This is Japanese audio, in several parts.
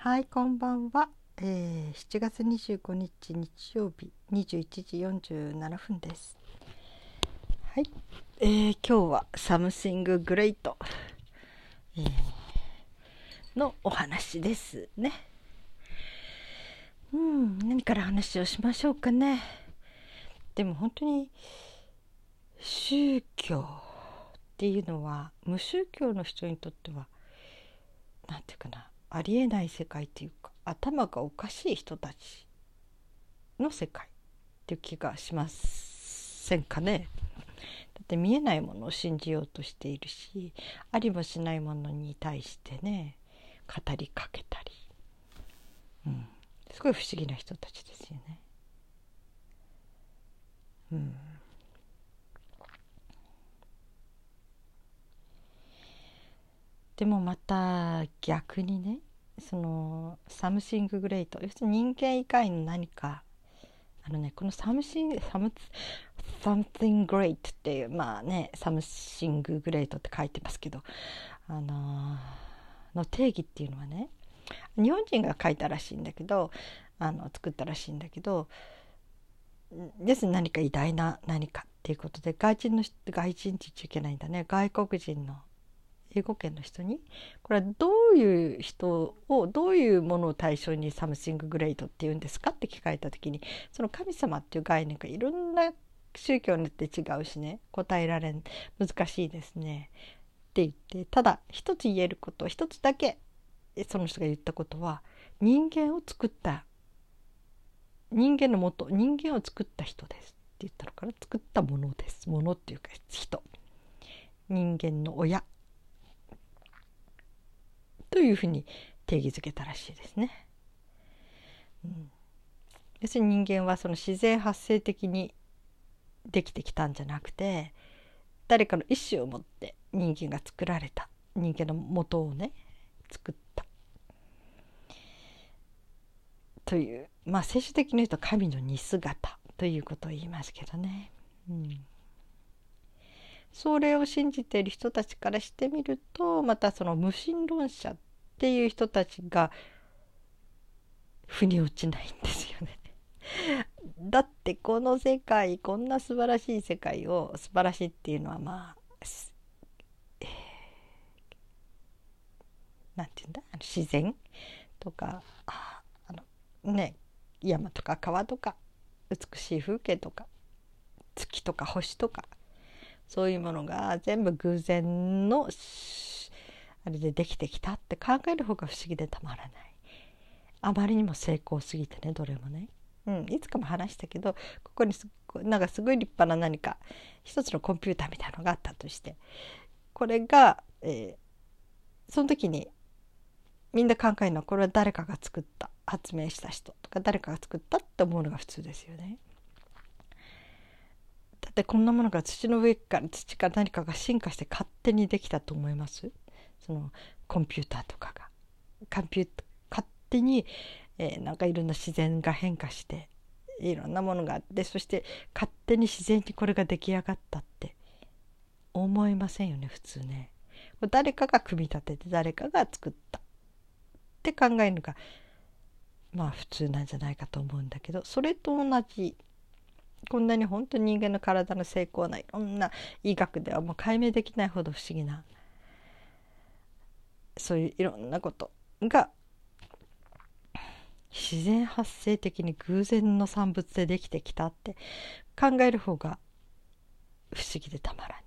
はいこんばんは、えー、7月25日日曜日21時47分です。はい、えー、今日は something great、えー、のお話ですね。うん何から話をしましょうかね。でも本当に宗教っていうのは無宗教の人にとっては何て言うかな。ありえない世界っていうか頭がおかしい人たちの世界っていう気がしませんかね。だって見えないものを信じようとしているしありもしないものに対してね語りかけたり、うん、すごい不思議な人たちですよね。うんでもまた逆にねその something great。要するに人間以外の何かあのねこの somethin' some something great っていうまあね something great って書いてますけどあのの定義っていうのはね日本人が書いたらしいんだけどあの作ったらしいんだけどでするに何か偉大な何かっていうことで外人の外人って言っちゃいけないんだね。外国人の英語圏の人にこれはどういう人をどういうものを対象に something great って言うんですかって聞かれた時にその神様っていう概念がいろんな宗教によって違うしね答えられん難しいですね。って言ってただ一つ言えること一つだけその人が言ったことは人間を作った人間のもと人間を作った人です。って言ったのかな？作ったものです。ものっていうか人。人間の親。というふうに定義づけたらしいですね。うん、要するに人間はその自然発生的にできてきたんじゃなくて誰かの意思を持って人間が作られた人間の元をね作ったというまあ聖書的に言うと神の似姿ということを言いますけどね。うんそれを信じている人たちからしてみるとまたその無神論者っていう人たちが腑に落ちないんですよね。だってこの世界こんな素晴らしい世界を素晴らしいっていうのはまあ、えー、なんて言うんだ？自然とかあのね山とか川とか美しい風景とか月とか星とかそういうものが全部偶然のあれでできてきたって考える方が不思議でたまらないあまりにも成功すぎてねどれもね、うん、いつかも話したけどここにすなんかすごい立派な何か一つのコンピューターみたいなのがあったとしてこれが、えー、その時にみんな考えるのはこれは誰かが作った発明した人とか誰かが作ったって思うのが普通ですよね。だってこんなものが土の上から土か何かが進化して勝手にできたと思います？そのコンピューターとかが。コンピュー勝手に、えー、なんかいろんな自然が変化していろんなものがあってそして勝手に自然にこれが出来上がったって思いませんよね普通ね。誰かが組み立てて誰かが作った。って考えるのがまあ普通なんじゃないかと思うんだけどそれと同じこんなに本当に人間の体の成功ない。ろんな医学ではもう解明できないほど不思議な。そういういろんなことが自然発生的に偶然の産物でできてきたって考える方が不思議でたまらないっ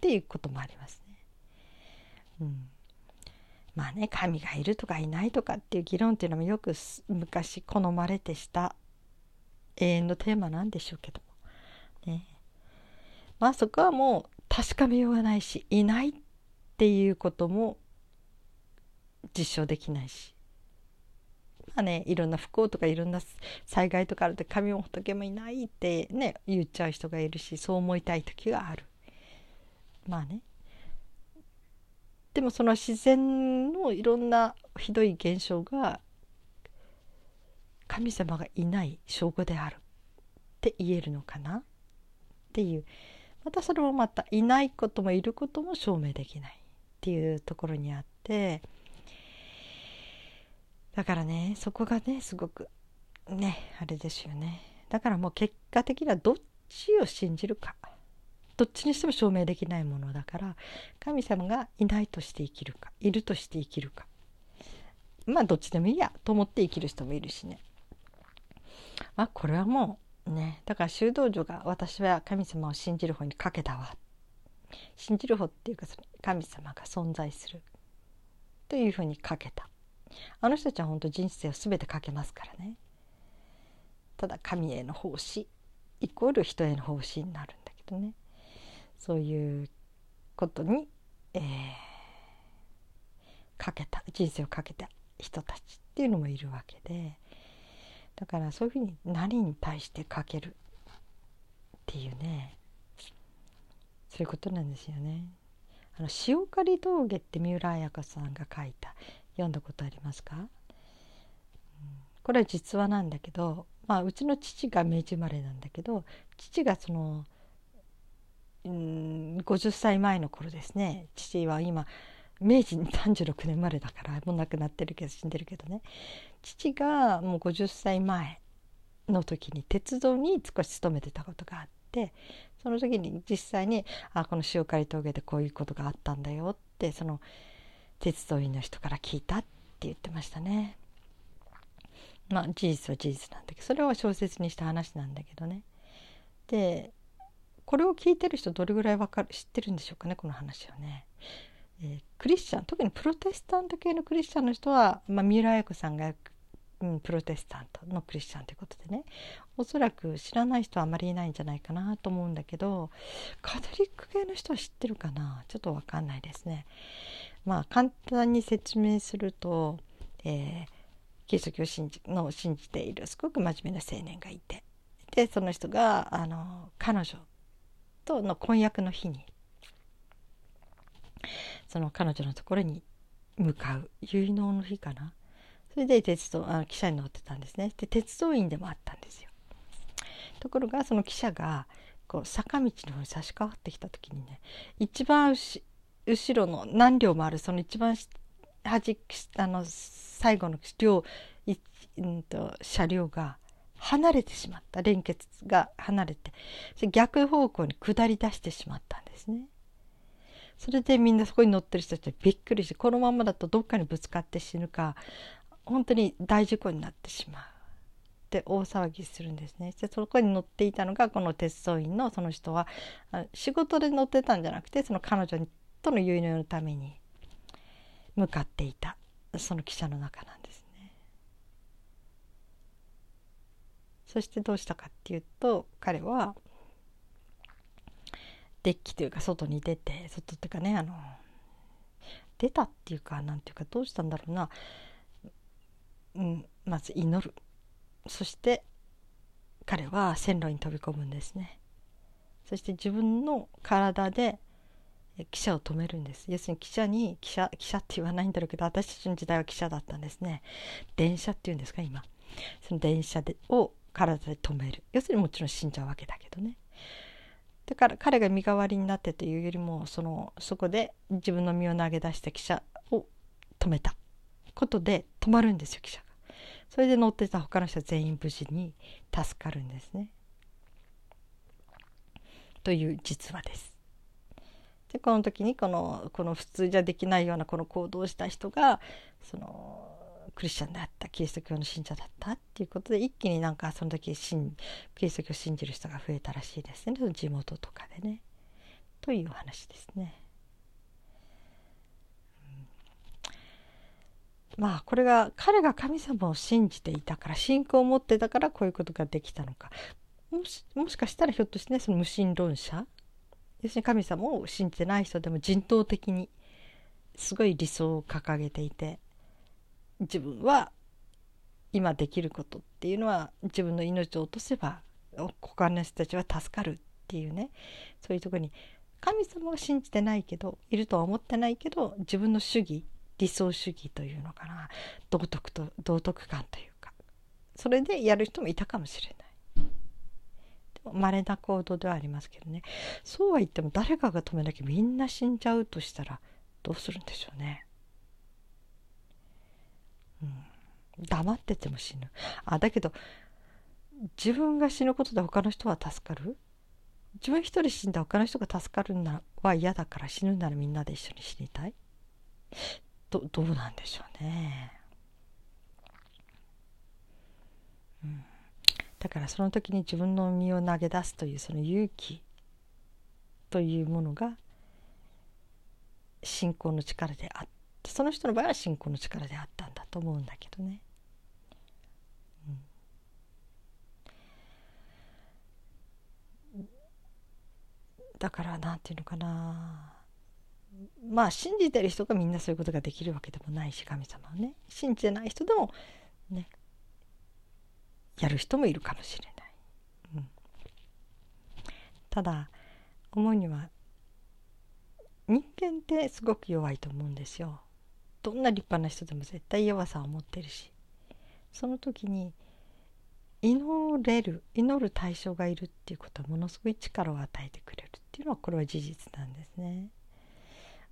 ていうこともありますね。うん、まあね神がいるとかいないとかっていう議論っていうのもよく昔好まれてした永遠のテーマなんでしょうけどね。まあそこはもう確かめようがないしいないっていうことも実証できないし。まあねいろんな不幸とかいろんな災害とかあると神も仏もいないってね言っちゃう人がいるしそう思いたい時がある。まあね。でもその自然のいろんなひどい現象が神様がいない証拠であるって言えるのかな？っていう。またそれもまたいないこともいることも証明できないっていうところにあって。だからねそこがねすごくねあれですよね。だからもう結果的にはどっちを信じるか。どっちにしても証明できないものだから神様がいないとして生きるかいるとして生きるか。まあどっちでもいいやと思って生きる人もいるしね。まあこれはもうねだから修道女が私は神様を信じる方にかけたわ。信じる方っていうか神様が存在するというふうにかけた。あの人たちは本当人生を全てかけますからね。ただ神への奉仕イコール人への奉仕になるんだけどね。そういうことに、えー、かけた人生をかけた人たちっていうのもいるわけで。だからそういうふうに何に対してかけるっていうね。そういうことなんですよね。あの塩刈峠って三浦綾子さんが書いた。読んだことありますか、うん、これは実話なんだけど、まあ、うちの父が明治生まれなんだけど父がその、うん、50歳前の頃ですね。父は今明治36年生まれだからもう亡くなってるけど死んでるけどね父がもう50歳前の時に鉄道に少し勤めてたことがあってその時に実際にあこの塩刈峠でこういうことがあったんだよってその鉄道員の人から聞いたって言ってましたね。まあ事実は事実なんだけどそれは小説にした話なんだけどね。でこれを聞いてる人どれぐらいわかる知ってるんでしょうかねこの話をね。えー、クリスチャン特にプロテスタント系のクリスチャンの人は、まあ、三浦綾子さんがうん、プロテスタントのクリスチャンということでね。おそらく知らない人はあまりいないんじゃないかなと思うんだけどカトリック系の人は知ってるかな？ちょっと分かんないですね。まあ簡単に説明すると、えー、キリスト教信じの信じているすごく真面目な青年がいて。でその人があの彼女との婚約の日にその彼女のところに向かう。結納の日かな。それで鉄道あ汽車に乗ってたんですね。で鉄道員でもあったんですよ。ところがその汽車がこう坂道の方に差し替わってきた時にね一番後ろの何両もあるその一番端あの最後の両、うんと、車両が離れてしまった。連結が離れて。逆方向に下り出してしまったんですね。それでみんなそこに乗ってる人たちびっくりしてこのままだとどっかにぶつかって死ぬか本当に大事故になってしまうって大騒ぎするんですね。でそこに乗っていたのがこの鉄道員のその人は仕事で乗ってたんじゃなくてその彼女との結納のために向かっていたその汽車の中なんですね。そしてどうしたかっていうと彼はデッキというか外に出て外っていうかねあの出たっていうかなんていうかどうしたんだろうな。うん、まず祈る。そして彼は線路に飛び込むんですね。そして自分の体で汽車を止めるんです。要するに汽車に汽車汽車って言わないんだろうけど私たちの時代は汽車だったんですね。電車っていうんですか今。その電車でを体で止める。要するにもちろん死んじゃうわけだけどね。だから彼が身代わりになってというよりもそのそこで自分の身を投げ出した汽車を止めたことで止まるんですよ汽車が。それで乗ってた他の人全員無事に助かるんですね。という実話です。でこの時にこのこの普通じゃできないようなこの行動をした人がそのクリスチャンであったキリスト教の信者だったっていうことで一気になんかその時キリスト教を信じる人が増えたらしいですね。その地元とかでね。という話ですね。まあこれが彼が神様を信じていたから信仰を持ってたからこういうことができたのか。もしもしかしたらひょっとしてねその無神論者。要するに神様を信じてない人でも人道的にすごい理想を掲げていて。自分は今できることっていうのは自分の命を落とせば他の人たちは助かるっていうね。そういうとこに神様は信じてないけどいるとは思ってないけど自分の主義理想主義というのかな。道徳と道徳感というか。それでやる人もいたかもしれない。でも稀な行動ではありますけどね。そうは言っても誰かが止めなきゃみんな死んじゃうとしたらどうするんでしょうね、うん、黙ってても死ぬ。あだけど自分が死ぬことで他の人は助かる？自分一人死んだ他の人が助かるのは嫌だから死ぬならみんなで一緒に死にたい？どどうなんでしょうね、うん、だからその時に自分の身を投げ出すというその勇気というものが信仰の力であってその人の場合は信仰の力であったんだと思うんだけどね。だから何て言うのかな。まあ信じてる人がみんなそういうことができるわけでもないし神様をね。信じてない人でもねやる人もいるかもしれない、うん、ただ思うには人間ってすごく弱いと思うんですよ。どんな立派な人でも絶対弱さを持ってるしその時に祈れる祈る対象がいるっていうことはものすごい力を与えてくれるっていうのはこれは事実なんですね。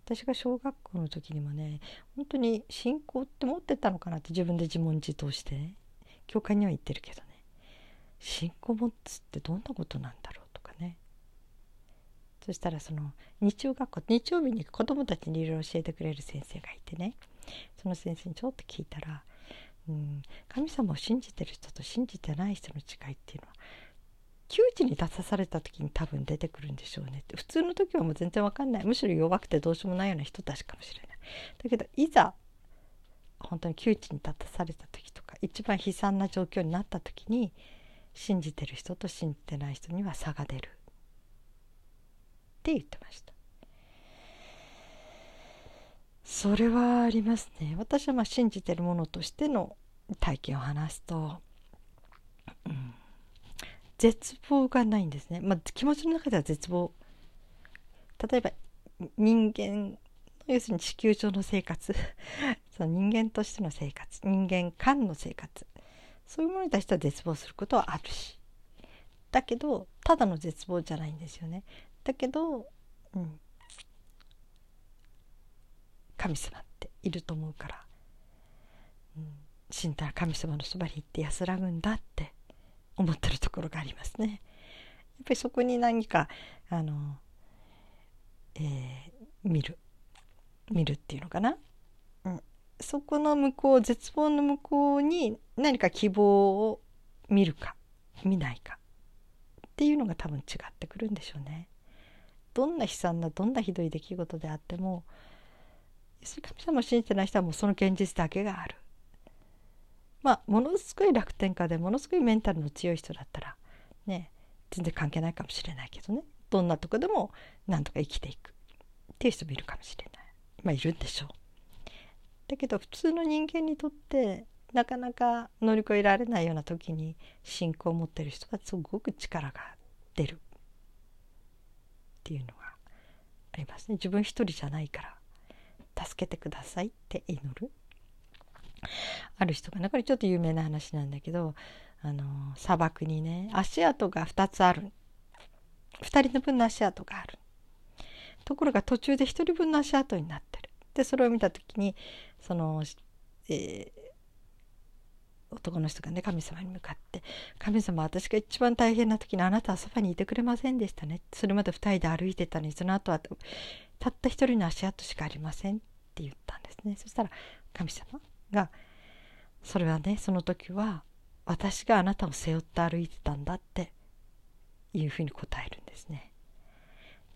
私が小学校の時にもね本当に信仰って持ってたのかなって自分で自問自答してね教会には行ってるけどね信仰持つってどんなことなんだろうとかねそしたらその日曜学校日曜日に子供たちにいろいろ教えてくれる先生がいてね。その先生にちょっと聞いたらうん、神様を信じてる人と信じてない人の違いっていうのは窮地に立たされた時に多分出てくるんでしょうね。って普通の時はもう全然わかんない。むしろ弱くてどうしようもないような人たちかもしれない。だけどいざ本当に窮地に立たされた時とか一番悲惨な状況になった時に信じてる人と信じてない人には差が出る。って言ってました。それはありますね。私はまあ信じてるものとしての体験を話すと、うん、絶望がないんですね、まあ、気持ちの中では絶望。例えば人間要するに地球上の生活。その人間としての生活。人間間の生活。そういうものに対しては絶望することはあるし。だけどただの絶望じゃないんですよね。だけど、うん、神様っていると思うから、うん、死んだら神様のそばに行って安らぐんだって思ってるところがありますね。やっぱりそこに何かあの、えー、見る。見るっていうのかな、うん、そこの向こう絶望の向こうに何か希望を見るか見ないかっていうのが多分違ってくるんでしょうね。どんな悲惨などんなひどい出来事であっても神様を信じてない人はもうその現実だけがある。まあものすごい楽天家でものすごいメンタルの強い人だったらね全然関係ないかもしれないけどねどんなとこでもなんとか生きていくっていう人もいるかもしれないまあいるんでしょう。だけど普通の人間にとってなかなか乗り越えられないような時に信仰を持ってる人はすごく力が出るっていうのがありますね。自分一人じゃないから助けてくださいって祈る。ある人がねこれちょっと有名な話なんだけどあの砂漠にね足跡が2つある。2人の分の足跡がある。ところが途中で1人分の足跡になってる。でそれを見た時にその、えー、男の人がね神様に向かって「神様私が一番大変な時にあなたはそばにいてくれませんでしたね」それまで2人で歩いてたのにその後はたった一人の足跡しかありませんって言ったんですね。そしたら神様が「それはねその時は私があなたを背負って歩いてたんだ」っていうふうに答えるんですね。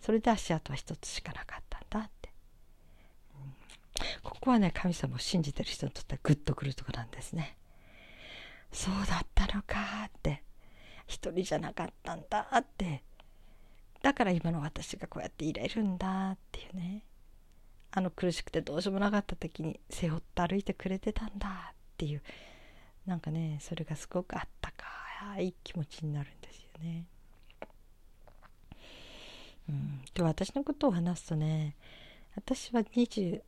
それで足跡は一つしかなかったんだって、うん、ここはね神様を信じてる人にとってはグッとくるとこなんですね。そうだったのかって。一人じゃなかったんだって。だから今の私がこうやっていれるんだっていうね。あの苦しくてどうしようもなかった時に背負って歩いてくれてたんだっていう。なんかねそれがすごくあったかい気持ちになるんですよね。うん、で私のことを話すとね私は23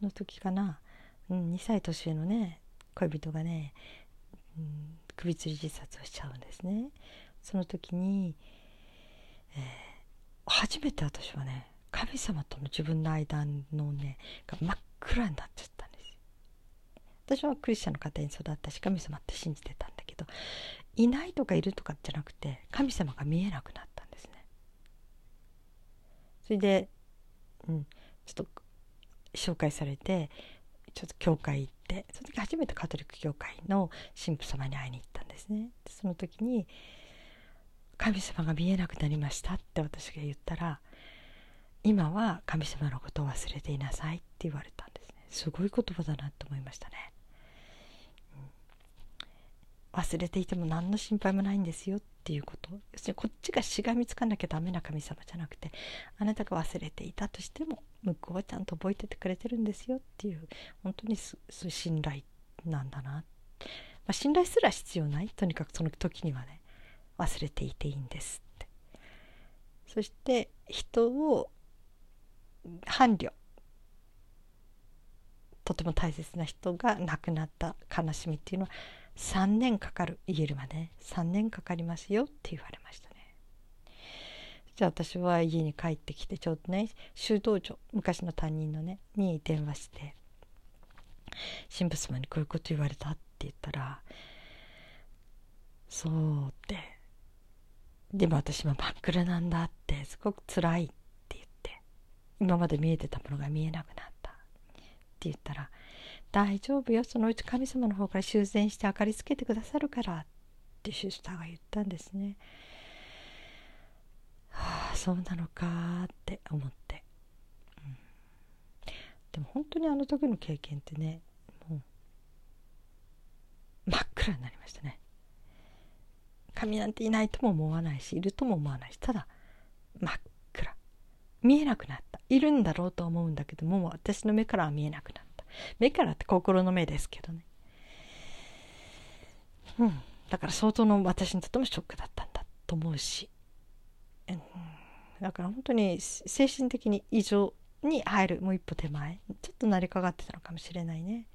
の時かな、うん、2歳年上のね恋人がね、うん、首吊り自殺をしちゃうんですね。その時にえー、初めて私はね神様との自分の間のねが真っ暗になっちゃったんです私はクリスチャンの家庭に育ったし神様って信じてたんだけどいないとかいるとかじゃなくて神様が見えなくなったんですね。それで、うん、ちょっと紹介されてちょっと教会行ってその時初めてカトリック教会の神父様に会いに行ったんですね。その時に「神様が見えなくなりました」って私が言ったら「今は神様のことを忘れていなさい」って言われたんですね。すごい言葉だなと思いましたね。忘れていても何の心配もないんですよっていうこと。要するにこっちがしがみつかなきゃダメな神様じゃなくてあなたが忘れていたとしても向こうはちゃんと覚えててくれてるんですよっていう本当にそういう信頼なんだな、まあ、信頼すら必要ない。とにかくその時にはね忘れていていいんですって。そして人を伴侶。とても大切な人が亡くなった悲しみっていうのは3年かかる言えるまで。3年かかりますよって言われましたね。じゃあ私は家に帰ってきてちょうどね修道女昔の担任のねに電話して神父様にこういうこと言われたって言ったらそうって。でも私も真っ暗なんだって。すごく辛いって言って。今まで見えてたものが見えなくなったって言ったら大丈夫よそのうち神様の方から修繕して明かりつけてくださるからってシスターが言ったんですね。はあそうなのかって思って、うん、でも本当にあの時の経験ってねもう真っ暗になりましたね。神なんていないとも思わないしいるとも思わないしただ真っ暗見えなくなったいるんだろうと思うんだけども私の目からは見えなくなった。目からって心の目ですけどね。うん。だから相当の私にとってもショックだったんだと思うし。うん、だから本当に精神的に異常に入るもう一歩手前。ちょっと成りかかってたのかもしれないね。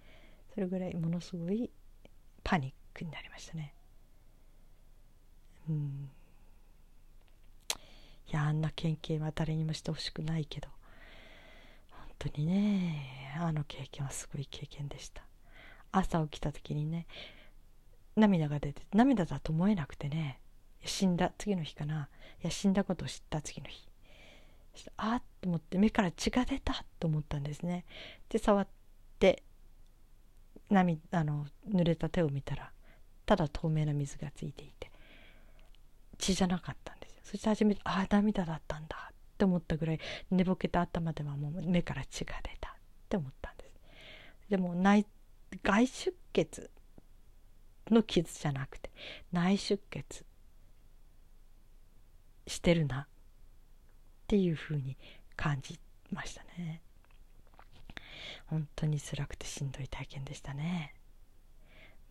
それぐらいものすごいパニックになりましたね。うん。いやあんな経験は誰にもしてほしくないけど。本当にね。あの経験はすごい経験でした。朝起きた時にね涙が出て涙だと思えなくてね死んだ次の日かな。いや死んだことを知った次の日。あっと思って目から血が出たと思ったんですね。で触って涙あの濡れた手を見たらただ透明な水がついていて血じゃなかったんですよ。そして初めてああ涙だったんだって思ったぐらい寝ぼけた頭ではもう目から血が出た。って思ったんです。でも内外出血の傷じゃなくて内出血してるなっていうふうに感じましたね。本当に辛くてしんどい体験でしたね。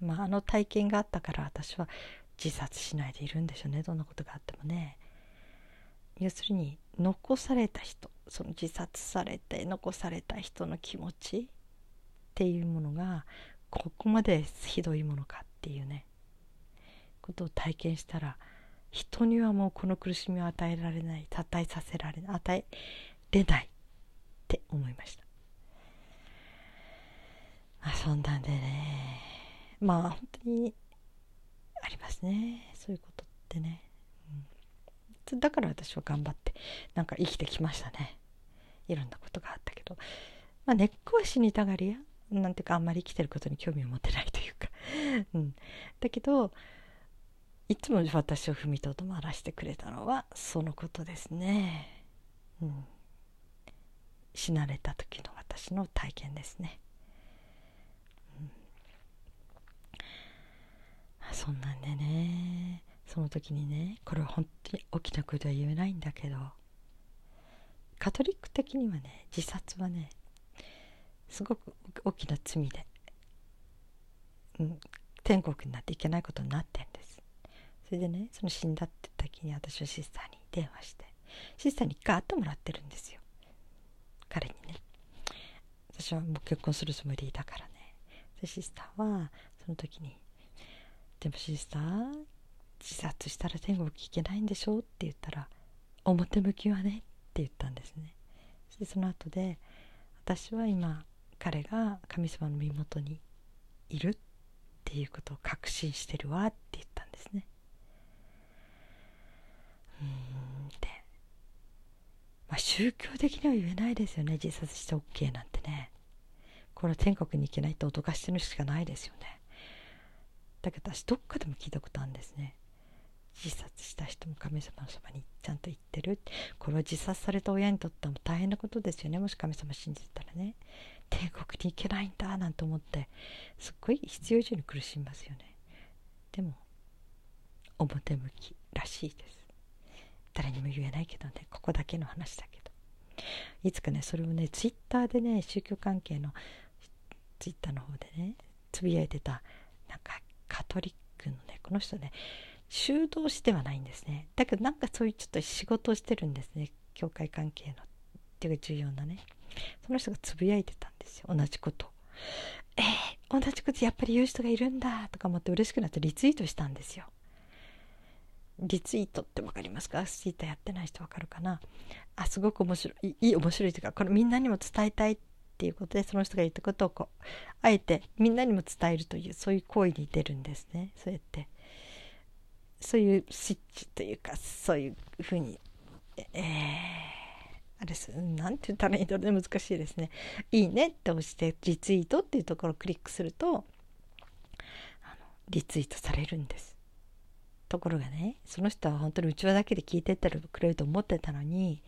まああの体験があったから私は自殺しないでいるんでしょうね。どんなことがあってもね。要するに残された人その自殺されて残された人の気持ちっていうものがここまでひどいものかっていうねことを体験したら人にはもうこの苦しみを与えられない与えさせられない与えれないって思いました。まあそんなんでねまあ本当にありますね。そういうことってね。だから私は頑張ってなんか生きてきましたね。いろんなことがあったけど、まあ、根っこは死にたがりやなんていうかあんまり生きてることに興味を持てないというか、うん、だけどいつも私を踏みとどまらせてくれたのはそのことですね、うん、死なれた時の私の体験ですね、うん、そんなんでね。その時にねこれは本当に大きな声では言えないんだけどカトリック的にはね自殺はねすごく大きな罪で、うん、天国になっていけないことになってんです。それでねその死んだって時に私はシスターに電話してシスターにガーッともらってるんですよ。彼にね。私はもう結婚するつもりだからね。でシスターはその時に「でもシスター自殺したら天国行けないんでしょ?」って言ったら「表向きはね」って言ったんですねそしてその後で私は今彼が神様の身元にいるっていうことを確信してるわって言ったんですね。うんで、まあ、宗教的には言えないですよね自殺して OK なんてね。これは天国に行けないって脅かしてるしかないですよね。だけど私どっかでも聞いたことあるんですね。自殺した人も神様のそばにちゃんと行ってる。これは自殺された親にとっても大変なことですよね。もし神様信じてたらね。天国に行けないんだなんて思ってすっごい必要以上に苦しみますよね。でも表向きらしいです。誰にも言えないけどね。ここだけの話だけど。いつかねそれをねツイッターでね宗教関係のツイッターの方でねつぶやいてたなんかカトリックのねこの人ね修道士ではないんですね。だけどなんかそういうちょっと仕事をしてるんですね。教会関係のっていうか重要なね。その人がつぶやいてたんですよ。同じこと。えー、同じことやっぱり言う人がいるんだとか思って嬉しくなってリツイートしたんですよ。リツイートって分かりますか？ツイッターやってない人分かるかな？あすごく面白いいい面白いというかこれみんなにも伝えたいっていうことでその人が言ったことをこうあえてみんなにも伝えるというそういう行為に出るんですね。そうやってそういうスイッチというかそういうふうにえー、あれです。何て言ったらいいので難しいですね。いいねって押してリツイートっていうところをクリックするとあのリツイートされるんです。ところがねその人は本当にうちわだけで聞いてってくれると思ってたのに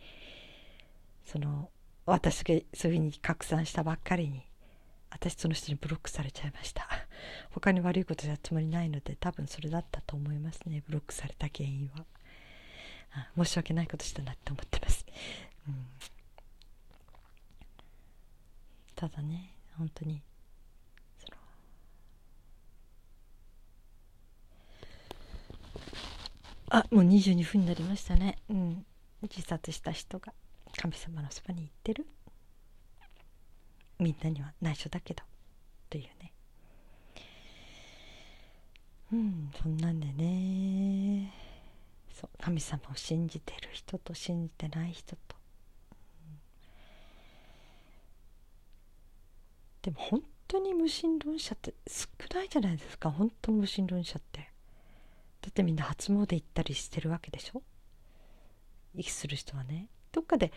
その私がそういうふうに拡散したばっかりに私その人にブロックされちゃいました。他に悪いことやつもりないので多分それだったと思いますね。ブロックされた原因は。申し訳ないことしたなって思ってます、うん、ただね本当にあもう22分になりましたね。うん。自殺した人が神様のそばに行ってる。みんなには内緒だけど。というね。うんそんなんでね。そう神様を信じてる人と信じてない人と、うん、でも本当に無神論者って少ないじゃないですか。本当無神論者って。だってみんな初詣行ったりしてるわけでしょ？息する人はね。どっかで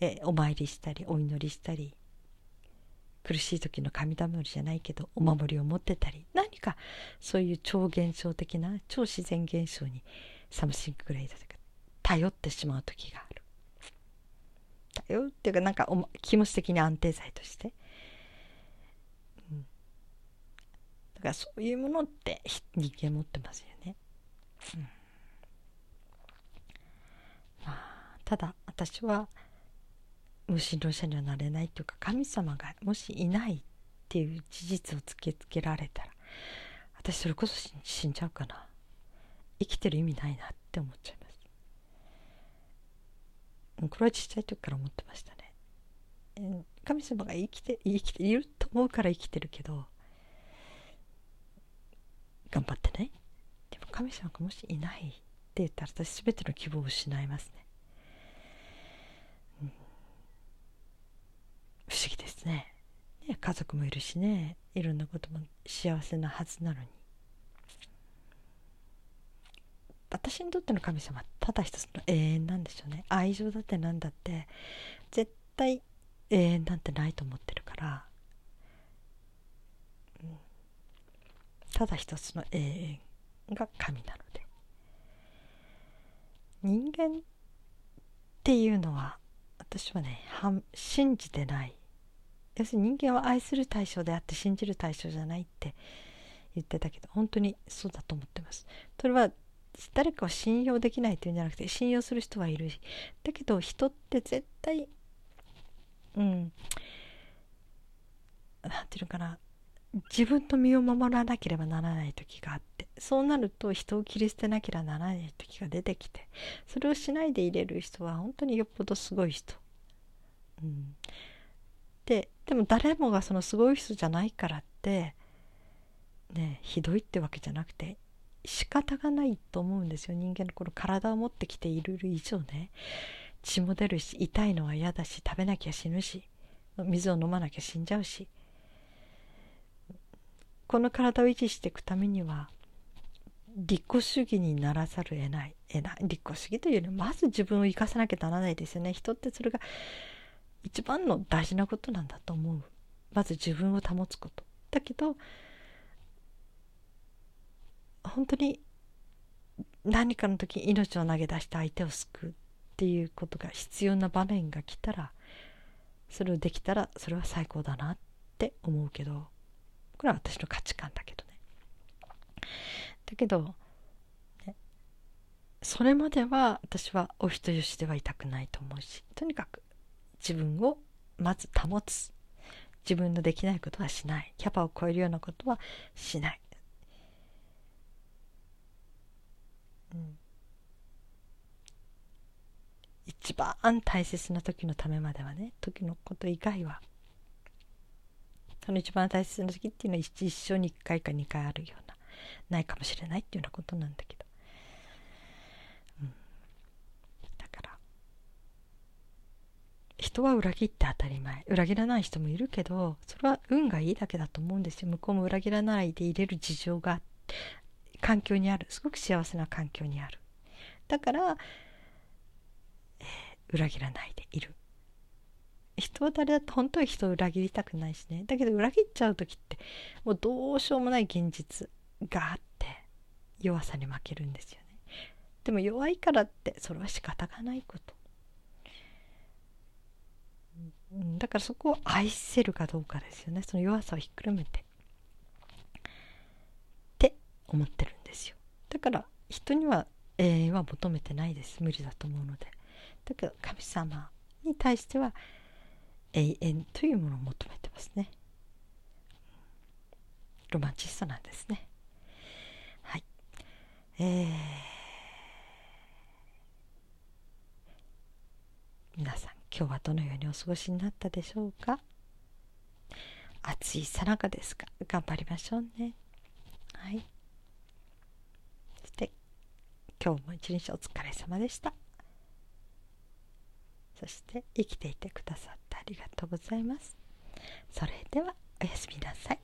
えお参りしたりお祈りしたり。苦しい時の神頼りじゃないけどお守りを持ってたり何かそういう超現象的な超自然現象に something great とか。頼ってしまう時がある。頼っていうかなんか気持ち的に安定剤として、うん、だからそういうものって人間持ってますよね、うん、まあただ私は無神論者にはなれないというか神様がもしいないっていう事実を突きつけられたら私それこそ死んじゃうかな。生きてる意味ないなって思っちゃいます。これはちっちゃい時から思ってましたね。神様が生きて生きていると思うから生きてるけど頑張ってね。でも神様がもしいないって言ったら私全ての希望を失いますね。不思議ですね。家族もいるしね。いろんなことも幸せなはずなのに。私にとっての神様ただ一つの永遠なんでしょうね。愛情だって何だって絶対永遠なんてないと思ってるから、うん、ただ一つの永遠が神なので。人間っていうのは私はね信じてない。要するに人間は愛する対象であって信じる対象じゃないって言ってたけど本当にそうだと思ってます。それは誰かを信用できないっていうんじゃなくて信用する人はいるし。だけど人って絶対うん何て言うのかな。自分の身を守らなければならない時があって。そうなると人を切り捨てなければならない時が出てきて。それをしないでいれる人は本当によっぽどすごい人。うん、ででも誰もがそのすごい人じゃないからってねひどいってわけじゃなくて仕方がないと思うんですよ。人間のこの体を持ってきている以上ね。血も出るし痛いのは嫌だし食べなきゃ死ぬし水を飲まなきゃ死んじゃうし。この体を維持していくためには利己主義にならざるを得ない。得ない。利己主義というよりまず自分を生かさなきゃならないですよね。人ってそれが一番の大事なことなんだと思う。まず自分を保つこと。だけど本当に何かの時命を投げ出して相手を救うっていうことが必要な場面が来たらそれをできたらそれは最高だなって思うけどこれは私の価値観だけどね。だけど、ね、それまでは私はお人よしではいたくないと思うしとにかく自分をまず保つ。自分のできないことはしない。キャパを超えるようなことはしない。一番大切な時のためまではね時のこと以外はその一番大切な時っていうのは一生に1回か2回あるようなないかもしれないっていうようなことなんだけど、うん、だから人は裏切って当たり前。裏切らない人もいるけどそれは運がいいだけだと思うんですよ。向こうも裏切らないで入れる事情が環境にある。すごく幸せな環境にある。だから、えー、裏切らないでいる。人は誰だって本当は人を裏切りたくないしね。だけど裏切っちゃう時ってもうどうしようもない現実があって弱さに負けるんですよね。でも弱いからってそれは仕方がないこと。だからそこを愛せるかどうかですよね。その弱さをひっくるめて。って思ってるんですよ。だから人には永遠は求めてないです。無理だと思うので。だけど神様に対しては永遠というものを求めてますね。ロマンチストなんですね。はい。えー、皆さん今日はどのようにお過ごしになったでしょうか？暑いさなかですが頑張りましょうね。はい。今日も一日お疲れ様でした。そして生きていてくださってありがとうございます。それではおやすみなさい。